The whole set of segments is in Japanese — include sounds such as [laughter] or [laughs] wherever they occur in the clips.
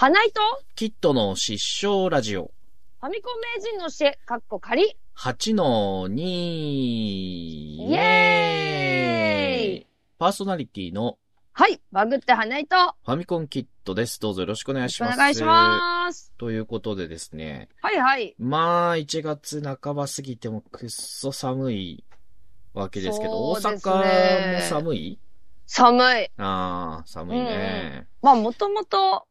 花井と、キットの失笑ラジオ。ファミコン名人の教え、かっこ仮。8の2。イエーイパーソナリティのはい、バグって花井と、よファミコンキットです。どうぞよろしくお願いろします。願いします。ということでですね。はいはい。まあ、1月半ば過ぎてもくっそ寒いわけですけど、ね阪も寒い？寒い。ああ、寒いね。まあ、もともと、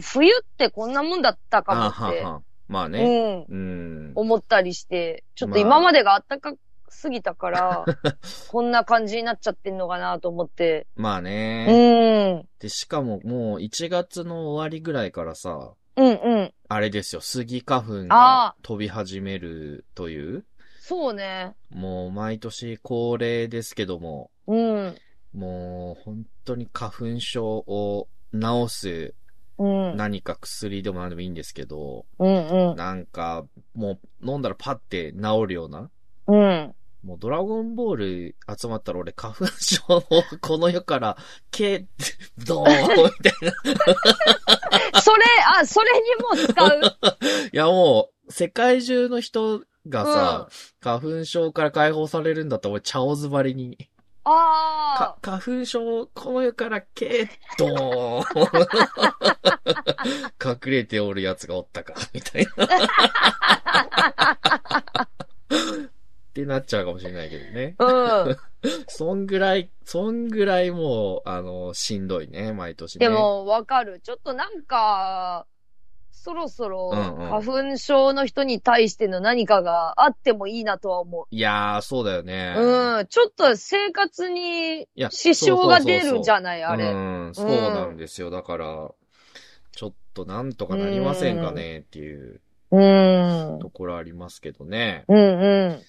冬ってこんなもんだったかもあって、はは。まあね。うん、うん。思ったりして、ちょっとまあ今までが暖かすぎたから、[laughs] こんな感じになっちゃってんのかなと思って。まあうね。ん。で、しかももう1月の終わりぐらいからさ、うんうん。あれですよ、スギ花粉あが飛び始めるという、そうね。もう毎年恒例ですけども、うん。もう本当に花粉症を治すうん。何か薬でも何でもいいんですけど、うんうん。なんかもう飲んだらパッて治るような、うん。もうドラゴンボール集まったら俺花粉症のこの世から、け、どうみたいな。それ、あ、それにも使う？[laughs] いやもう、世界中の人がさ、花粉症から解放されるんだったら俺、チャオズ張りに。あか、花粉症、この世からけっと、隠れておるやつがおったか、みたいな。ってなっちゃうかもしれないけどね。あ。うん。[laughs] そんぐらい、そんぐらいもう、あの、しんどいね、毎年ね。で、も、わかる。ちょっとなんか、そろそろうんうん、花粉症の人に対しての何かがあってもいいなとは思いやー、そうだよね。う。うん。ちょっと生活に支障が出るじゃん、ない、あれ。うん、そうなんですよ。だから、ちょっとなんとかなりませんかねっていううん。ところありますけどね。うんうん。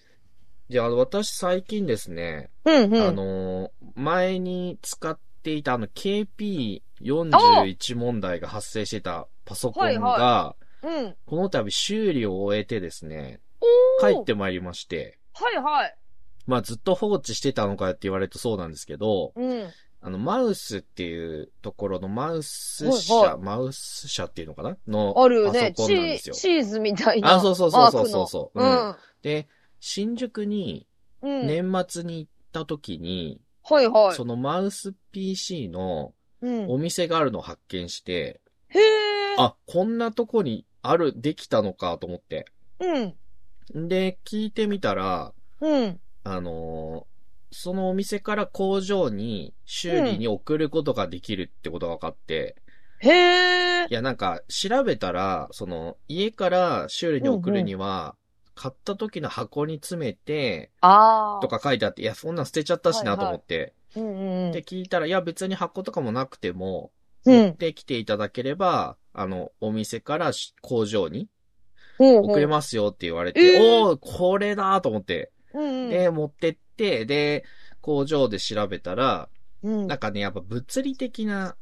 じゃあ、私最近ですね、うんうん。あのー、前に使っていたあの KP41 問題が発生してたパソコンが、はいうん。この度修理を終えてですね、帰ってまいりまして、はいはい。まあずっと放置してたのかって言われるとそうなんですけど、うん。あの、マウスっていうところのマウスはい社、はいマウス社っていうのかな？のあるね。パソコンなんですチよ。チーズみたいな。あそうそうそうそうそうそうマークで、新宿に。年末に行った時に、はいはい。そのマウス PC のうん。お店があるのを発見して、へえ。あ、こんなとこにある、できたのかと思って。うん。で、聞いてみたら、うん。あのーそのお店から工場に修理に送ることができるってことが分かって、へえい。や、なんか、調べたら、その、家から修理に送るには、買った時の箱に詰めて、ああ。とか書いてあって、いや、そんなん捨てちゃったしなと思って。うんうんで、聞いたら、いや、別に箱とかもなくても、うん。持ってきていただければ、あの、お店からし工場にうん。送れますよって言われて、えーおー、これだと思って。うんうん。で、持ってって、で、工場で調べたら、うん。なんかね、やっぱ物理的な、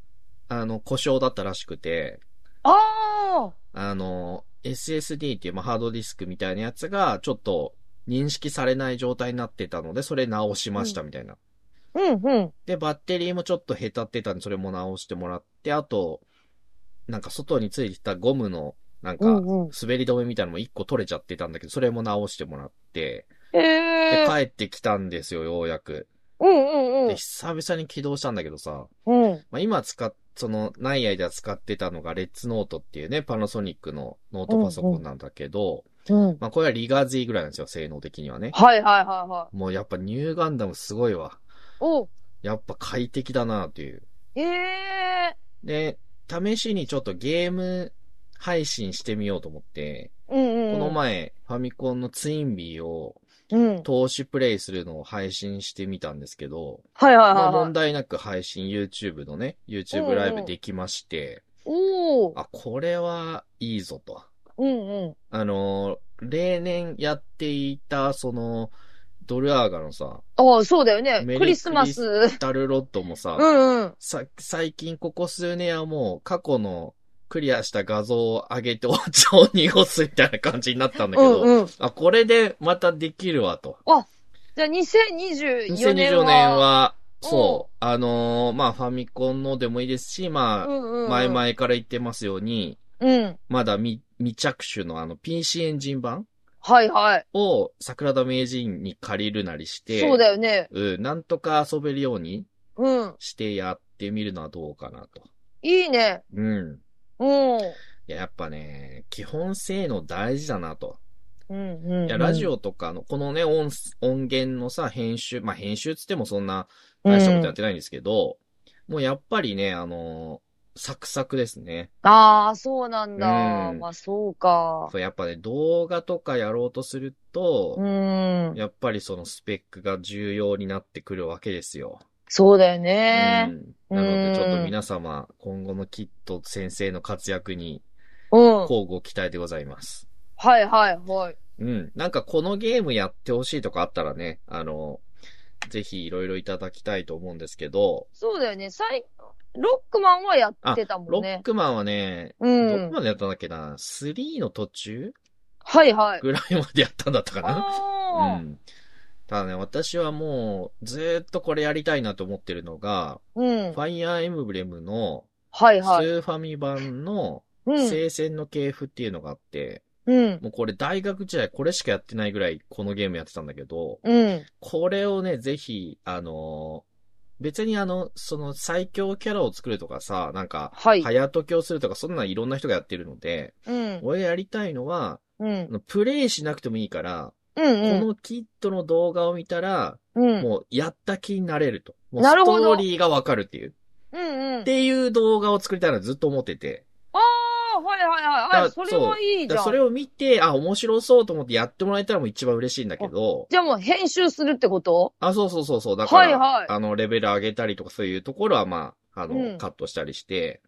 あの、故障だったらしくて、ああの、SSD っていう、まあ、ハードディスクみたいなやつが、ちょっと認識されない状態になってたので、それ直しましたみたいな。あ。うんうん。で、バッテリーもちょっとへたってたんで、それも直してもらって、あと、なんか外についてたゴムの、なんか、うんうん。滑り止めみたいなのも一個取れちゃってたんだけど、それも直してもらって、へで、え。帰ってきたんですよ、ようやく。うんうんうで、ん。久々に起動したんだけどさ、うん。まあ、今使っ、その、ない間使ってたのが、レッツノートっていうね、パナソニックのノートパソコンなんだけど、うん。まあ、これはリガー Z ぐらいなんですよ、性能的にはね。はいはいはいはい。もうやっぱニューガンダムすごいわ。おやっぱ快適だなっていう。へえ。で、試しにちょっとゲーム配信してみようと思って、うんうん。この前、ファミコンのツインビーをうん。投資プレイするのを配信してみたんですけど、はいはいまあはいはい。問題なく配信 YouTube のね、YouTube ライブできまして、おお。あ、これはいいぞと。うんうん。あのー、例年やっていた、その、ドルアーガのさ、ああ、そうだよね。メリークリスマス。ダルロットもさ、うんうん。さ、最近ここ数年はもう過去のクリアした画像を上げてお茶を濁すみたいな感じになったんだけど、うんうん。あ、これでまたできるわと。じゃあ2024年は。2024年は、そう。あのーまあ、ファミコンのでもいいですし、まあ、うんうんうん。前々から言ってますように、うん。まだ未未着手のあの PC エンジン版はいはい。を桜田名人に借りるなりして、そうだよね。うん、なんとか遊べるようにうん。してやってみるのはどうかなと。いいね。うん。うん。いや、やっぱね、基本性能大事だなと。うんうん。いや、ラジオ、オとかの、このね、音、音源のさ、編集、まあ、編集つってもそんな大したことやってないんですけど、もうやっぱりね、あのーサクサクですね。ああ、そうなんだ。うんまあ、そうか。そうやっぱね、動画とかやろうとすると、うん。やっぱりそのスペックが重要になってくるわけですよ。そうだよね。うん。なので、うんちょっと皆様、今後のキット先生の活躍に、うん。交互期待でございます。はいはいはい。うん。なんかこのゲームやってほしいとかあったらね、あの、ぜひいろいろいただきたいと思うんですけど、そうだよね。さい、ロックマンはやってたもロッんね。クマンはね、うどこん。までやったんだっけな ?3 の途中？はいはい。ぐらいまでやったんだったかな？うあん。ただね、私はもう、ずーっとこれやりたいなと思ってるのが、あ。うんフ。ァイアーエムブレムの、スはいはい。ーファミ版の、うん。聖戦の系譜っていうのがあって、うん。もうこれ大学時代これしかやってないぐらいこのゲームやってたんだけど、うん。これをね、ぜひ、あのー別にあの、その最強キャラを作るとかさ、なんか、はい。早解きをするとか、そんなんいろんな人がやってるので、うん。俺やりたいのは、うん。プレイしなくてもいいから、うん。このキットの動画を見たら、うん。もうやった気になれると。もうなるほどストーリーがわかるっていう。うんうん。っていう動画を作りたいなとずっと思ってて。ああ、はいはいはい。それはいいじゃん。それを見て、あ、面白そうと思ってやってもらえたらもう一番嬉しいんだけど、じゃあもう編集するってこと？あ、そうそうそうそう。だから、はいはいあの、レベル上げたりとかそういうところは、まあ、あの、うんカットしたりして、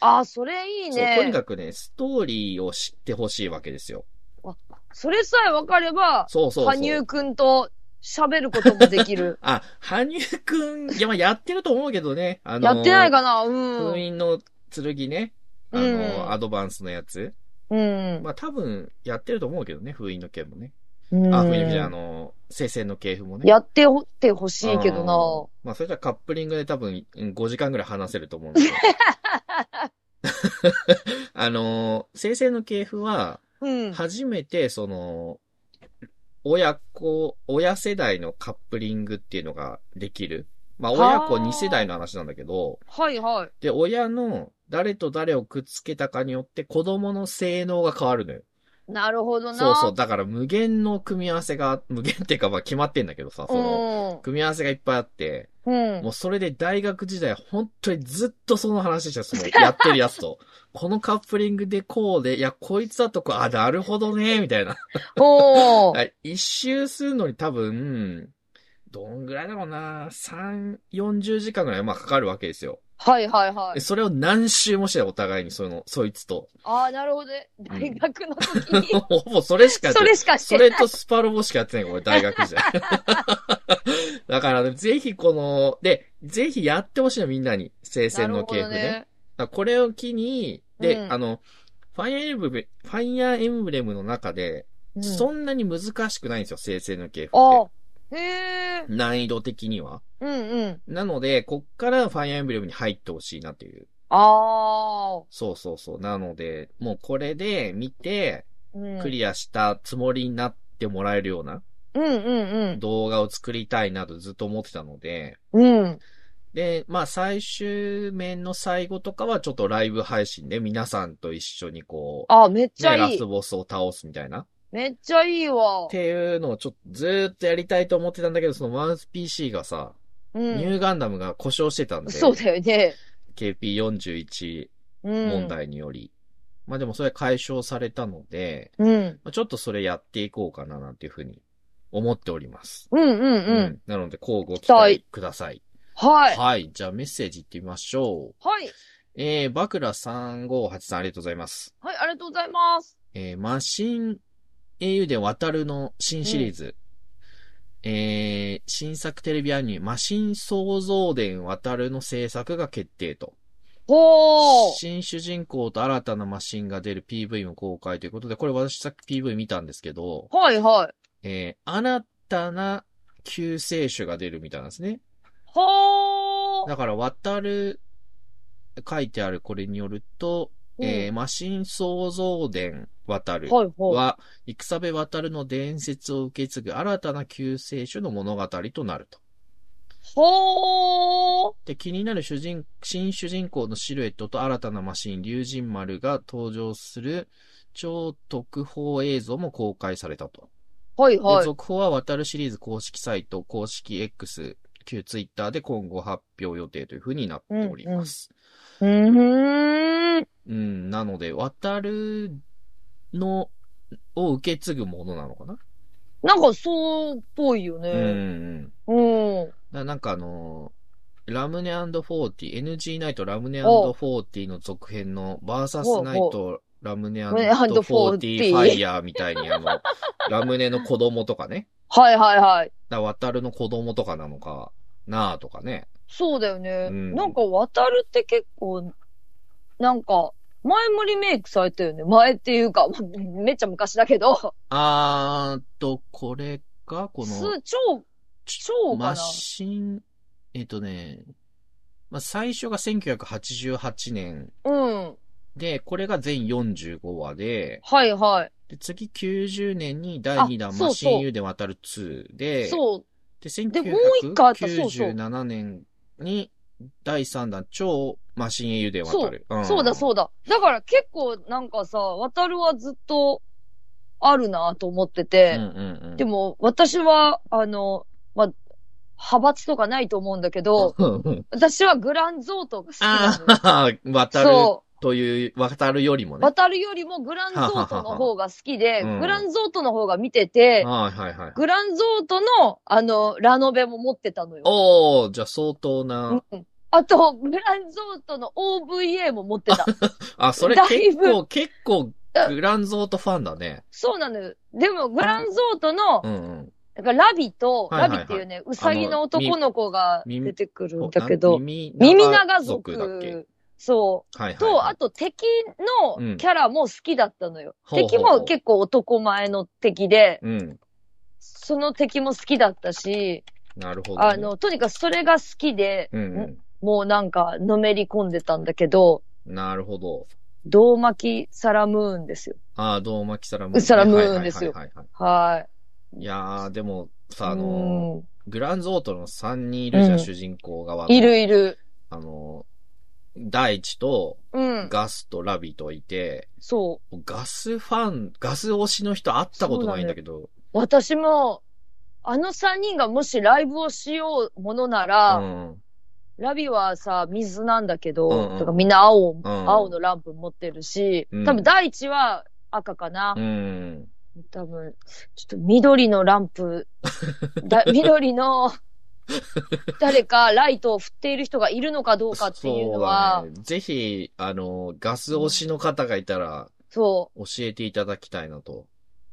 ああ、それいいね。とにかくね、ストーリーを知ってほしいわけですよ。それさえ分かれば、そうそうそう。。羽生くんと喋ることもできる [laughs] あ、羽生くん、いや、まあ、やってると思うけどね。あの、やってないかな？うん。封印の剣ね。あの、うんアドバンスのやつ。うん。まあ、多分、やってると思うけどね、封印の剣もね。うんあ、封印の剣じゃないあの、聖戦の系譜もね。やってほってほしいけどうんな。まあ、それじゃカップリングで多分うん5時間ぐらい話せると思うんですよ。[laughs] あの、聖戦の系譜は、うん。初めて、その、親子、親世代のカップリングっていうのができる。まあ、親子2世代の話なんだけど、はいはい。で、親の誰と誰をくっつけたかによって子供の性能が変わるのよ。なるほどな。そうそう。だから無限の組み合わせが、無限っていうかまあ決まってんだけどさ、その、組み合わせがいっぱいあって、うん。うん。もうそれで大学時代本当にずっとその話してた、そ [laughs] のやってるやつと。このカップリングでこうで、いや、こいつだとこう、あ、なるほどね、みたいな。お [laughs] 一周するのに多分、どんぐらいだろうな、3、40時間ぐらいまあかかるわけですよ。はいはいはい。でそれを何周もしてお互いに、その、そいつと。ああ、なるほどね。大学の時に、[laughs] ほぼそれしかそれしかしてない。それとスパロボしかやってないから、俺大学時代。[laughs] だからね、ぜひこの、で、ぜひやってほしいの、みんなに。聖戦の系譜ね。だからこれを機に、で、うんあの、ファイアーエムブレファイアーエムブレムの中で、うんそんなに難しくないんですよ、聖戦の系譜あって。あ。へえ。難易度的には。うんうん。なので、こっからファイアーエムブレムに入ってほしいなっていう。ああ。そうそうそう。なので、もうこれで見て、うん。クリアしたつもりになってもらえるようなうんうん動画を作りたいなとずっと思ってたので、うん。うん。で、まあ最終面の最後とかはちょっとライブ配信で皆さんと一緒にこう、ああ、めっちゃね、ラいいス。ボスを倒すみたいな。っめっちゃいいわ。ていうのをちょっとずーっとやりたいと思ってたんだけど、そのマウス PC がさ、うん。ニューガンダムが故障してたんで、そうだよね。KP41 うん。問。題により。まあでもそれ解消されたので、うん。まあちょっとそれやっていこうかななんていうふうに思っております。うんうんうん。なので、交互期待ください。はい。はい。じゃあメッセージいってみましょう。はい。えー、バクラ358さんありがとうございます。はい、ありがとうございます。えー、マシン英雄伝渡るの新シリーズ。えー、新作テレビアニメ、マシン創造伝渡るの制作が決定と。ほー。新主人公と新たなマシンが出る PV も公開ということで、これ私さっき PV 見たんですけど、はいはい。えー、新たな救世主が出るみたいなんですね。はあ。だから、渡る、書いてあるこれによると、えー、マシン創造伝渡るはいはい。は、戦部渡るの伝説を受け継ぐ新たな救世主の物語となると。はで、気になる主人、新主人公のシルエットと新たなマシン、竜神丸が登場する超特報映像も公開されたと。あ。はいではい。続報は渡るシリーズ公式サイト、公式 X、旧ツイッターで今後発表予定というふうになっております。うーん。うん、なので、渡るの、を受け継ぐものなのかな？なんかそうっぽいようん、うね。ん。うん。ななんかあのーラムネ &40、NG ナイトラムネ &40 の続編のバーサスナイトラムネ &40 40ファイヤーみたいにあの、ラムネの子供とかね。はいはいはい。だ渡るの子供とかなのかなあとかね。そうだよね。うんなんか渡るって結構、なんか、前もリメイクされたよね。前っていうか、[laughs] めっちゃ昔だけど、あーっと、これが、この、す超、超かマな。シン、えっ、とね、まあ、最初が1988年うん。で、これが全45話で、はいはい。で次90年に第2弾マシン U で渡る2で、そう。で、でもう一個あったそうそう1997年に第3弾超マシン U で渡る。んそうだそうだ。だから結構なんかさ、渡るはずっとあるなと思ってて、うんうんうん。でも私は、あの、まあ、派閥とかないと思うんだけど、うん、私はグランゾートが好きなのよ。ああ、渡るそという、渡るよりもう。ね。渡るよりもグランゾートの方が好きで、うんグランゾートの方が見てて、はいはいはい。グランゾートの、あの、ラノベも持ってたのよ。おー、じゃあ相当な。うんあと、グランゾートの OVA も持ってた。[laughs] あ、それ結構、結構、グランゾートファンだね。そうなのよ。でも、グランゾートのう、んうん。だからラビと、はいはいはいラビっていうね、うさぎの男の子がみ出てくるんだけど、耳耳長族だっけ？族、そ。はいうはいはい。と、あと敵のキャラも好きだったのよ。ほうほう敵も結構男前の敵で、うん。その敵も好きだったし、なるほど、ね。あ、の、とにかくそれが好きで、うんもうなんか、のめり込んでたんだけど、うん。なるほど。胴巻きサラムーンですよ。ああ、どうまきサラムーンね、サラムーンですよはいはいはいはいはい。いやー、でも、さ、あうのんー、グランゾートの3人いるじゃん、うん主人公側のいる。いる。あのー、大地とうん。ガスとラビといて、そガスファン、ガス推しの人会ったことないんだけど、う。私も、あの三人がもしライブをしようものなら、うん。ラビはさ、水なんだけど、うんうんとかみんな青、ん青のランプ持ってるし、うん多分第一は赤かな。うん。多分、ちょっと緑のランプ、だ [laughs] 緑の、[laughs] 誰かライトを振っている人がいるのかどうかっていうのは、ね。ぜひ、あの、ガス推しの方がいたら、そう。教えていただきたいなと。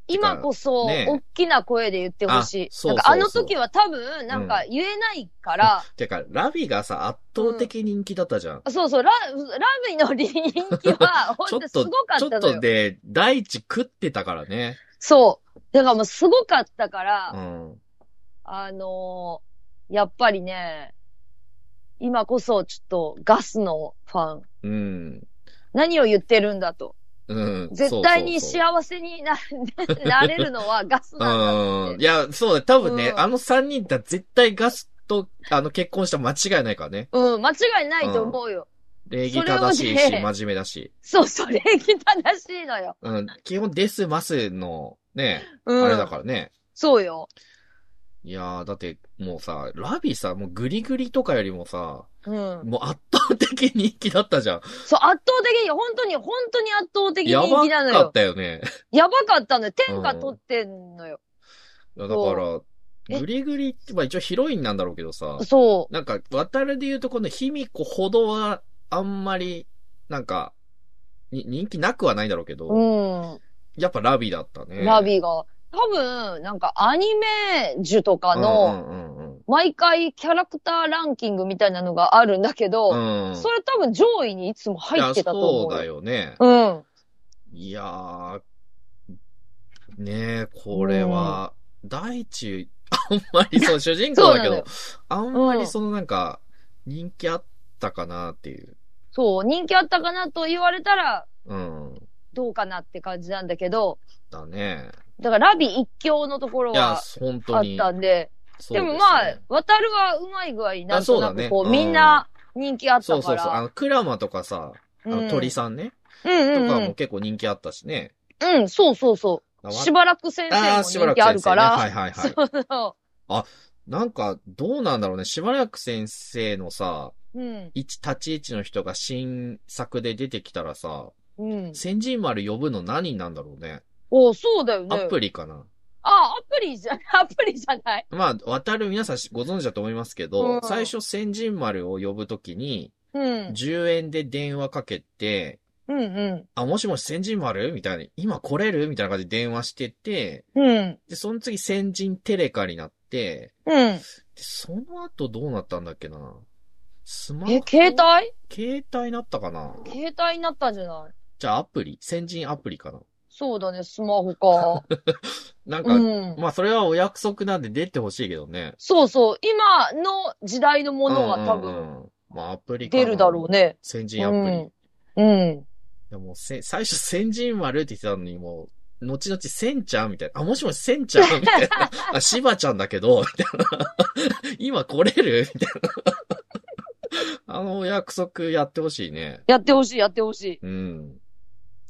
今こそ、ね大きな声で言ってほしい。あそうあの時は多分、なんか言えないから、[laughs] てか、ラビがさ、圧倒的人気だったじゃん。そうそう、ラ、ラビの人気は、[laughs] ちょっ本当すごかと、ちょっったのよ。とで、大地食ってたからね。そう。だからもうすごかったから、うん。あのーやっぱりね、今こそちょっとガスのファン、うん。何を言ってるんだと。うん。絶対に幸せにな [laughs] なれるのはガスなんだうん。って。いや、そうだ、多分ね、うんあの三人だ絶対ガスと、あの、結婚したら間違いないからね。うん、間違いないと思うよ。礼儀正しいし、ね真面目だし。そうそう、礼儀正しいのよ。うん。基本デスマスの、ね、うん。あれだからね。そうよ。いやー、だって、もうさ、ラビさ、もうグリグリとかよりもさ、うん。もう圧倒的人気だったじゃん。そう、圧倒的に、本当に、本当に圧倒的や人ばかっ気なのよ。たよね。やばかったのよ。天下取ってんのよ。いやだから、え？グリグリって、まあ一応ヒロインなんだろうけどさ、そなんか、渡るで言うとこの卑弥呼ほどは、あんまり、なんか、に人気なくはないんだろうけど、う。うん。やっぱラビだったね。ラビが。多分、なんかアニメ樹とかの、毎回キャラクターランキングみたいなのがあるんだけど、うん。うん。それ多分上位にいつも入ってたと思う。そうだよね。うん。いやー、ねえ、これは、大地、あんまりそう、主人公だけどあんまりそのなんか、人気あったかなっていう。そう、人気あったかなと言われたら、うん。どうかなって感じなんだけど、だね。だからラビ一強のところは、本あ。ったんで、でもまあ、渡るはうまい具合になんとあそうだねなくこう、うんみんな人気あったから。そうそうそう。あの、クラマとかさ、あの、鳥さんね。うんうんとかもうん。結構人気あったしね。うん、そうそうそう。しばらく先生もああ、しばらく人気あるから。はいはいはい。そうそなんか、どうなんだろうね。しばらく先生のさ、う。うん。立ち位置の人が新作で出てきたらさ、うん。先人丸呼ぶの何になんだろうね。おそうだよね。アプリかな。あ、アプリじゃ、[laughs] アプリじゃない？まあ、渡る皆さんご存知だと思いますけど、うん最初先人丸を呼ぶときに、うん。10円で電話かけて、うんうあ、もしもし先人丸？みたいな、今来れる？みたいな感じで電話してて、ん。うん。で、その次先人テレカになって、うん。でその後どうなったんだっけな？スマホ？え、携帯？携帯になったかな？携帯になったんじゃない？じゃあアプリ？先人アプリかな？そうだね、スマホか。[laughs] なんか、うん。まあそれはお約束なんで出てほしいけどね。そうそう。今の時代のものは多分うんうんうんまあアプリかな出るだろうね。先人アプリ。いうん。やもうせ最初先人丸って言ってたのにもう、後々せんちゃんみたいな。あ、もしもしせんちゃんみたいな。[laughs] あ、しばちゃんだけど、みたいな。[laughs] 今来れるみたいな。あのお約束やってほしいね。やってほしい、やってほしい。うん。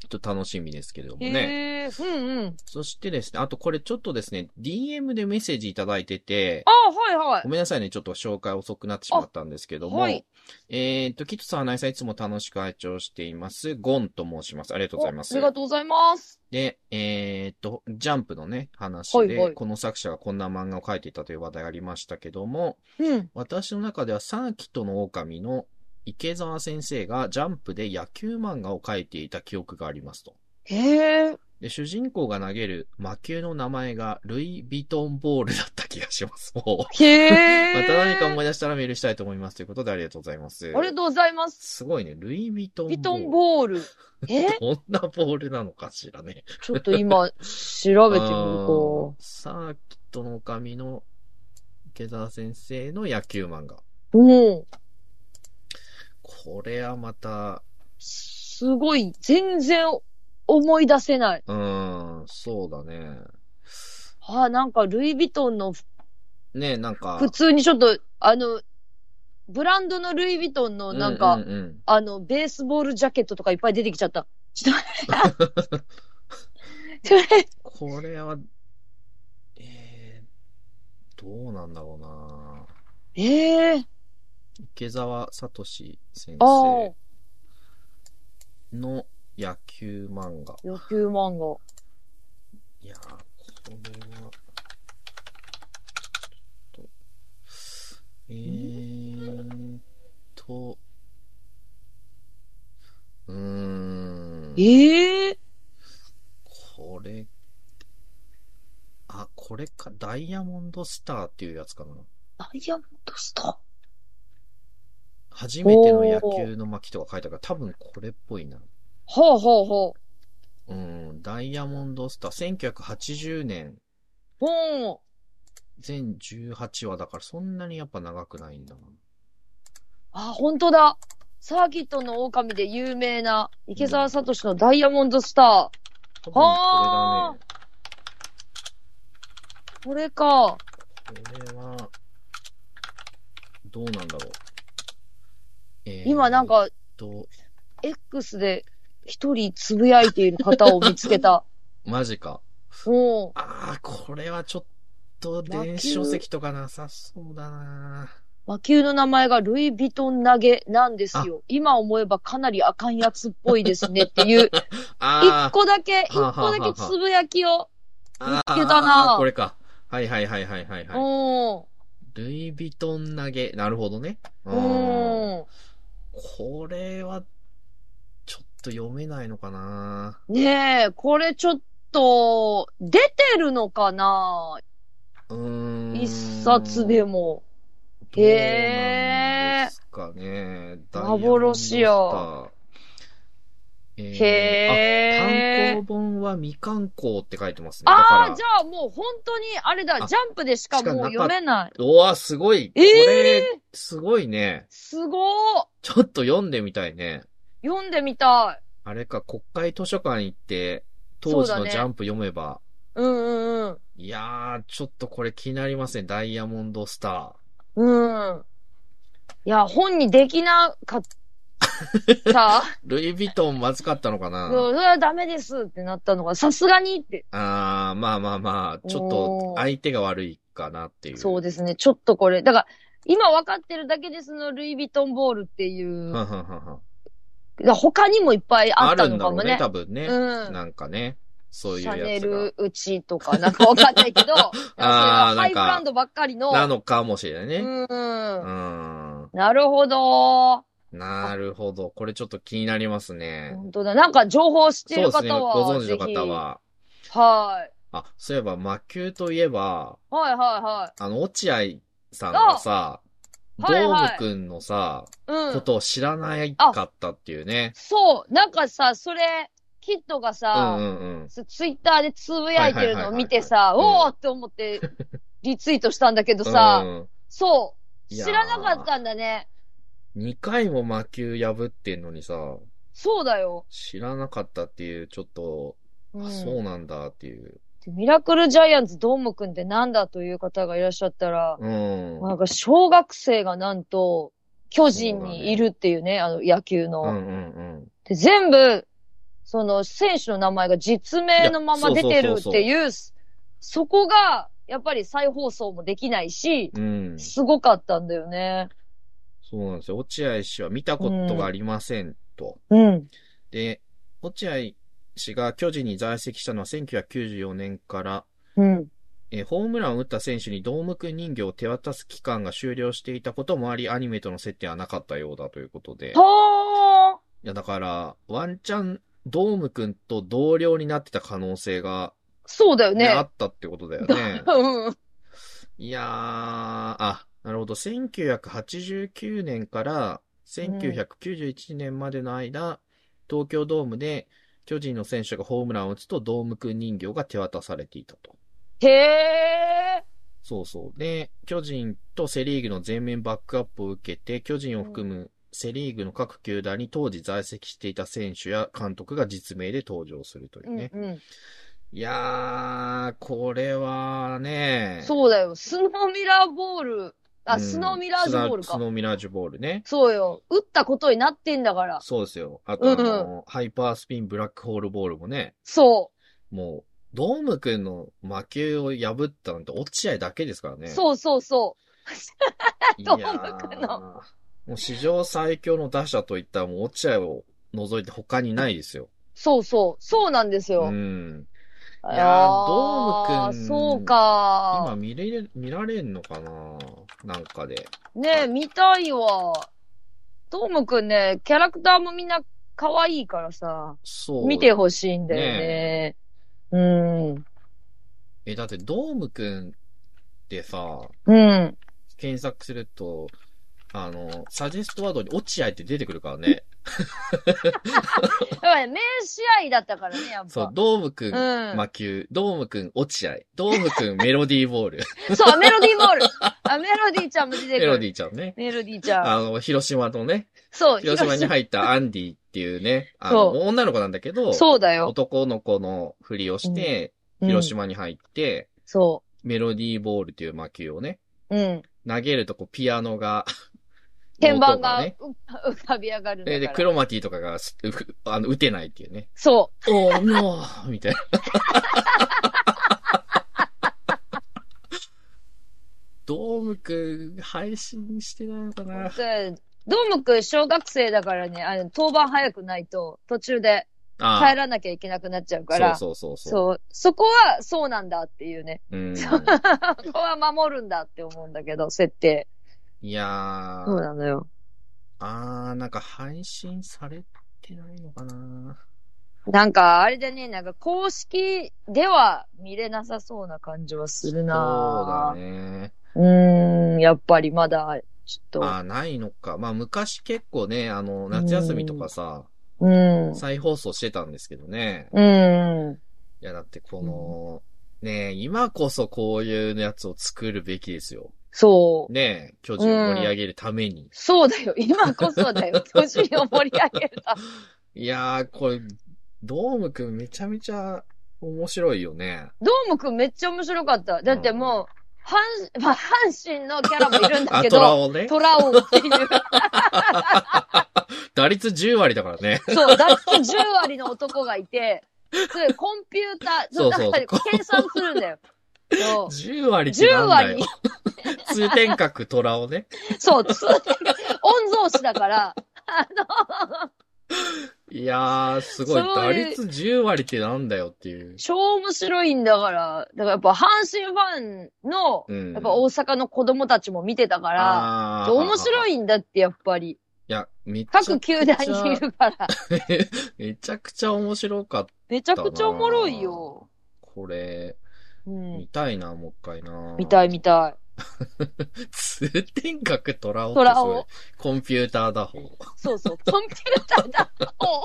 ちょっと楽しみですけれどもね。へえ、うんうん。そしてですね、あとこれちょっとですね、DM でメッセージいただいててあ、、はいはいご。めんなさいね、ちょっと紹介遅くなってしまったんですけども、はいえっと、キットさん、ナイさんいつも楽しく拝聴しています。ゴンと申します。ありがとうございます。ありがとうございます。で、えっと、ジャンプのね、話で、はいはいこの作者がこんな漫画を描いていたという話題がありましたけども、うん。私の中ではサーキットの狼の池澤先生がジャンプで野球漫画を描いていた記憶がありますと。へえ。で、主人公が投げる魔球の名前がルイ・ヴィトンボールだった気がします。もう。へえ。[laughs] また何か思い出したらメールしたいと思います。ということでありがとうございます。ありがとうございます。すごいね。ルイ・ヴィトンボール。ビトンボール。え？[laughs] どんなボールなのかしらね。ちょっと今、調べてみる [laughs] あかー。サーキットの神の池澤先生の野球漫画。うん。これはまた、すごい、全然思い出せない。うーん、そうだね。あ、なんか、ルイ・ヴィトンの、ねなんか。普通にちょっと、あの、ブランドのルイ・ヴィトンのなんか、うんうんうんあの、ベースボールジャケットとかいっぱい出てきちゃった。ちょっと待って。これは、えー、どうなんだろうなええ池澤聡先あ生あ、の野球漫画。野球漫画。いやー、これは、ちょっと、えーっと、うーん、ええこれ、あ、これか、ダイヤモンドスターっていうやつかな。ダイヤモンドスター？初めての野球の巻とか書いたから、多分これっぽいな。ほうほうほう。うん、ダイヤモンドスター、1980年、ほう。全18話だからそんなにやっぱ長くないんだな。あ、本当だ。サーキットの狼で有名な池澤聡のダイヤモンドスタ多分こはー。これか。れだね。これは、どうなんだろう。えー今なん、か、と、X で一人つぶやいている方を見つけた。[laughs] マジか。おうああ、これはちょっと電子書籍とかなさそうだな。魔球の名前がルイ・ヴィトン投げなんですよ。今思えばかなりあかんやつっぽいですねっていう、[laughs] あ一個だけ、一個だけつぶやきを。あ、見つけたなこれか。はいはいはいはいはいはい。ルイ・ヴィトン投げ。なるほどね。うんこれは、ちょっと読めないのかな。ねえ、これちょっと、出てるのかな？うーん。一冊でも。どうなんですかね。幻よダイヤモンドスター。えーへーあ、単ね。本は未刊行って書いてますね。ああ、らじゃあもう本当に、あれだ、あジャンプでしかもう読めない。うわ、すごい。こええれ、すごいね。すごーちょっと読んでみたいね。読んでみたい。あれか、国会図書館行って、当時のジャンプ読めば。うんうんうん。いやー、ちょっとこれ気になりますね。ダイヤモンドスタうん。いや、本にできなかった。ー。[laughs] ルイ・ヴィトンまずかったのかな？そうそれはダメですってなったのが、さすがにって。あー、まあまあまあ、ちょっと相手が悪いかなっていう。そうですね。ちょっとこれ。だから、今分かってるだけですの、ルイ・ヴィトンボールっていう。はんはんは他にもいっぱいああったるんだろうね、のかもね。多分ね。うん。なんかね。そういうシャネ。ルうちとか、なんかわかんないけど、[laughs] あーハイブランドばっかりの。なのかもしれないね。うん。うん。なるほど。なるほど。これちょっと気になりますね。本当だ。なんか情報知ってるそうですね。方は、ご存知の方は。はい。あ、そういえば、魔球といえば、はいはいはあの、落合さんがさ、ドームくんのさ、い。うん。ことを知らないかったっていうね。そう。なんかさ、それ、キッドがうさ、んうんうん。ツツイッターでつぶやいてるのを見てさ、おーって思って、リツイートしたんだけどさ、うんそう。知らなかったんだね。2回も魔球破ってんのにさ、そうだよ。知らなかったっていう、ちょっと、うんあそうなんだっていう。でミラクルジャイアンツドームくんってなんだという方がいらっしゃったら、うん。なんか小学生がなんと、巨人にいるっていうね、あの野球の。うんうんうん。で、全部、その選手の名前が実名のまま出てるっていう、そこが、やっぱり再放送もできないし、うん。すごかったんだよね。そうなんですよ。落合氏は見たことがありませんと。うん。で、落合氏が巨人に在籍したのは1994年から、うん。えーホームランを打った選手にドームくん人形を手渡す期間が終了していたこともあり、アニメとの接点はなかったようだということで。いはや、だから、ワンチャン、ドームくんと同僚になってた可能性が、ーそうだよねあね。ったってことだよね。[laughs] うん。いやー、あ、なるほど。1989年から1991年までの間、東京ドームで巨人の選手がホームランを打つとドームくん人形が手渡されていたと。へえ。そうそう。で、巨人とセリーグの全面バックアップを受けて、巨人を含むセリーグの各球団に当時在籍していた選手や監督が実名で登場するというね。うんうん。いやー、これはね、そうだよ。スノーミラーボール。あ、うんスノーミラージュボールスか。ノーミラージュボールね。そうよ。打ったことになってんだから。そうですよ。あとあの、ハイパースピンブラックホールボールもね、そもう、ドームくんの魔球を破ったなんて落合だけですからね。う。そうそうそいやードームくんのもう史上最強の打者といったらもう落合を除いて他にないですよ。う。そうそう。そうなんですよ。うん。あいやードームくんそう今か。見れる、見られんのかな？なんかで。ねえ、見たいわ。トームくんね、キャラクターもみんな可愛いからさ、そう。見てほしいんだよね。うん。え、だってドームくんってさ、うん。検索すると、あの、サジェストワードに落合って出てくるからね。やっぱり名試合だったからね、やっぱ。そう、ドームくん、うん魔球、ドームくん、落合、ドームくん、メロディーボール。[laughs] そう、メロディーボール。あ、メロディーちゃんも出てくる。メロディーちゃんね。メロディーちゃん。あの、広島のね、そう、広島に入ったアンディっていうね、あの、そ女の子なんだけど、そうだよ。男の子のふりをして、うん広島に入って、そメロディーボールっていう魔球をね、う。うん。投げるとこうピアノが、鍵盤が [laughs] 浮かび上がるで、で。クロマティとかがあの、打てないっていうね。そおー、もう、みたいな。ドームくん、配信してないのかう。なでドームくん小学生だからね、あの、当番早くないと、途中であ帰らなきゃいけなくなっちゃうから。そうそうそうそう。そう。そこはそうなんだっていうね。うん。そこは守るんだって思うんだけど、設定。いやそうー、なのよ。あー、なんか配信されてないのかななんか、あれでね、なんか公式では見れなさそうな感じはするそうなだね。うーん、やっぱりまだ、ちょっと。あー、ないのか。まあ、昔結構ね、あの、夏休みとかさ、ううん。再放送してたんですけどね。うん。いや、だってこの、ねえ、今こそこういうやつを作るべきですよ。そう。ねえ、巨人を盛り上げるために。そうだよ。今こそだよ。[laughs] 巨人を盛り上げるためいやー、これ、ドームくんめちゃめちゃ面白いよね。ドームくんめっちゃ面白かった。だってもう、阪、まあ、阪神のキャラもいるんだあ、けトラど、オね。トラオっていう、[laughs] 打率10割だからね。そう、打率10割の男がいて、それコンピューター、そうそうだから計算するんだよ。そう10割って10なんだよ割。[laughs] 通天閣トラオね。そう、つ、御曹司だから、あの、いやー、すごい。打率10割ってなんだよっていう。超面白いんだから、だからやっぱ阪神ファンの、うん。やっぱ大阪の子供たちも見てたから、面白い。いいんだってやっぱり。や、めちゃ各球団にいるから。[laughs] めちゃくちゃ面白かった。めちゃくちゃおもろいよ。これ、うん見。たいな、もう一回な。見たい見たい。通天閣トラオってトラオそれコンピューター打法。そうそう。コンピューターだ。お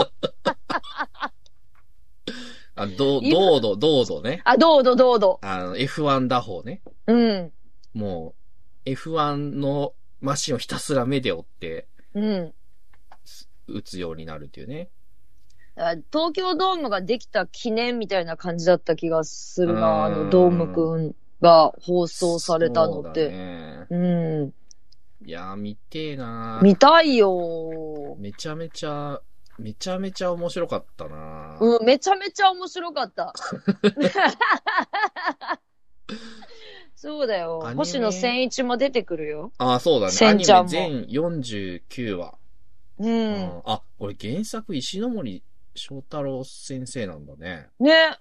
あ、どう、今どうど、どうどね。あ、どうぞどうぞ。あの、F1 打法ね。うん。もう、F1 のマシンをひたすら目で追って、うん。打つようになるっていうね。あ東京ドームができた記念みたいな感じだった気がするうんな。あの、ドームくんが放送されたのっそう。ね。うん。いやー、見てえな見たいよ。めちゃめちゃ、めちゃめちゃ面白かったなうん、めちゃめちゃ面白かった。[laughs] そうだよ星野千一も出てくるよ。あ、そうだね。アニメせんちゃんも全49話。う。うんんあ、これ原作石ノ森章太郎先生なんだね。ね。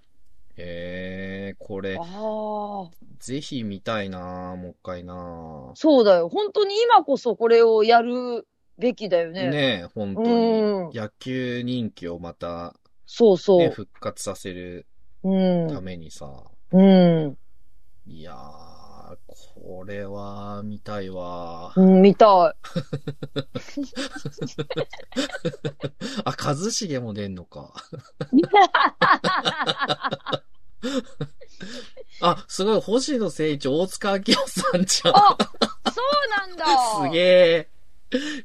へえ、これあ、あ。ぜひ見たいなもう一回なそうだよ。本当に今こそこれをやるべきだよね。ねえ、本当うに。ん。野球人気をまた、ね、そうそう。復活させるうん。ためにさ。うん。いやー、これは見たいわ。うん、見たあ、一茂も出んのか。い。[laughs] あ、すごい、星野誠一、大塚明夫さんじゃん。あ、そうなんだ。[laughs] すげえ。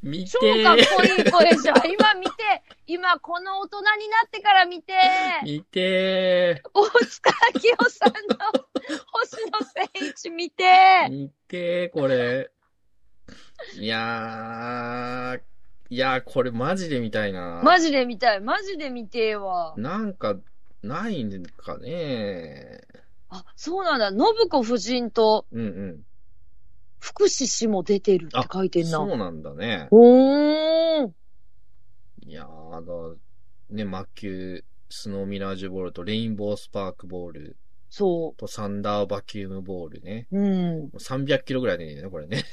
見超てかっこいい声じゃん。今見て、今この大人になってから見て、見て大塚明夫さんの星野誠一見て、見てこれ。いやー、いやー、これマジで見たいな。マジで見たい。マジで見てえわ。なんか、ないんかね。あ、そうなんだ。信子夫人とうんうん。福士氏も出てるって書いてんな。そうなんだね。おー。いやーだ、ね、魔球、スノーミラージュボールとレインボースパークボールそとサンダーバキュームボールね。う。うん。もう300キロぐらいでね、これね。[laughs]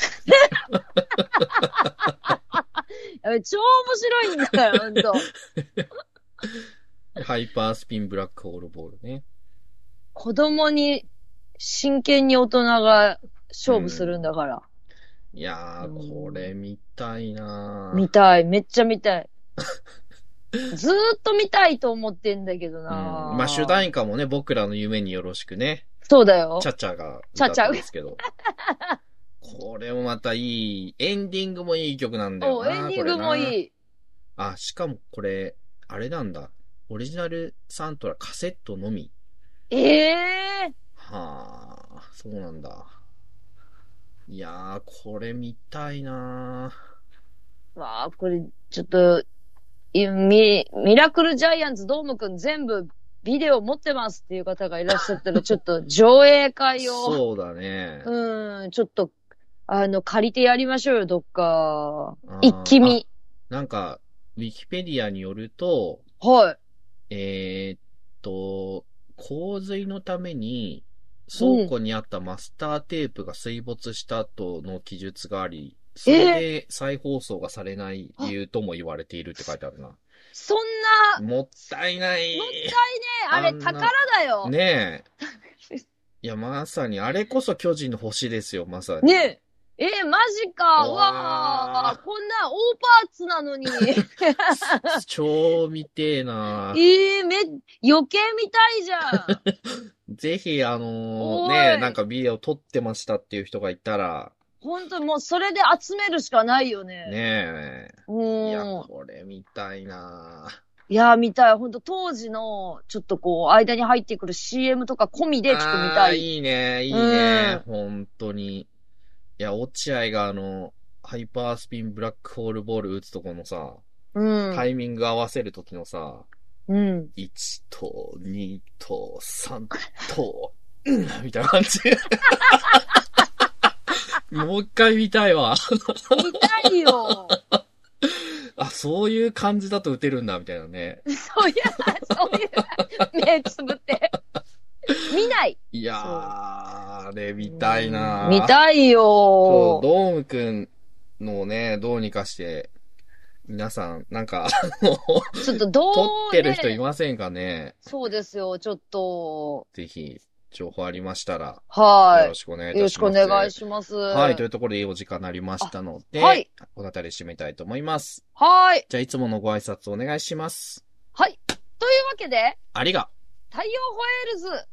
え超面白いんだから、ほんと。[laughs] ハイパースピンブラックホールボールね。子供に真剣に大人が勝負するんだから。いやうんー、これ見たいなー見たい。めっちゃ見たい。[laughs] ずーっと見たいと思ってんだけどうん、な、まあ主題歌もね、僕らの夢によろしくね、そうだよチ。ャチャが歌ったんですけど。これもまたいい、エンディングもいい曲なんだよおな。エンディングもいい。な。あ、しかもこれ、あれなんだ。オリジナルサントラカセットのみ。ええはあ、そうなんだ。いやー、これ見たいなー。わあ、これ、ちょっと、いミ、ミラクルジャイアンツドームくん全部ビデオ持ってますっていう方がいらっしゃったら、ちょっと上映会を、そうだね。うん、ちょっと、あの、借りてやりましょうよ、どっか。一気見。あなんか、ウィキペディアによると、はい。えーっと、洪水のために、倉庫にあったマスターテープが水没した後の記述があり、それで再放送がされない理由とも言われているって書いてあるな。そんな、もったいない。もったいねえ、あれ宝だよ。ねえ。いや、まさに、あれこそ巨人の星ですよ、まさに。ねえ。えー、マジか。ううわあ、こんな大パーツなのに。[laughs] 超見てえなえー、め、余計見たいじゃん。[laughs] ぜひ、あのーね、なんかビデオ撮ってましたっていう人がいたら、本当にもうそれで集めるしかないよね。ねうえ。いや、ん。これ見たいないや、見たい。本当当時の、ちょっとこう、間に入ってくる CM とか込みでちょっと見たい。いいね、いいね。本当に。いや、落合があの、ハイパースピンブラックホールボール打つとこのさ、うん。タイミング合わせるときのさ、うん。1と2と3と、うんみたいな感じ。[laughs] もう一回見たいわ。見たいよ。[laughs] あ、そういう感じだと打てるんだ、みたいなね。そういう、そういう、目つぶって。見ない。いやー、ね、見たいな見たいそう、よ。ドームくんのね、どうにかして、皆さん、なんか、ちょっとどう、ね、撮ってる人いませんかね？そうですよ、ちょっと。ぜひ、情報ありましたら、よはろしくお願いいい。よろしくお。願いします。はい、というところでいいお時間になりましたので、はい。おたたり締めたいと思います。はい。じゃあ、いつものご挨拶お願いします。はい。というわけで、ありが。太陽ホエールズ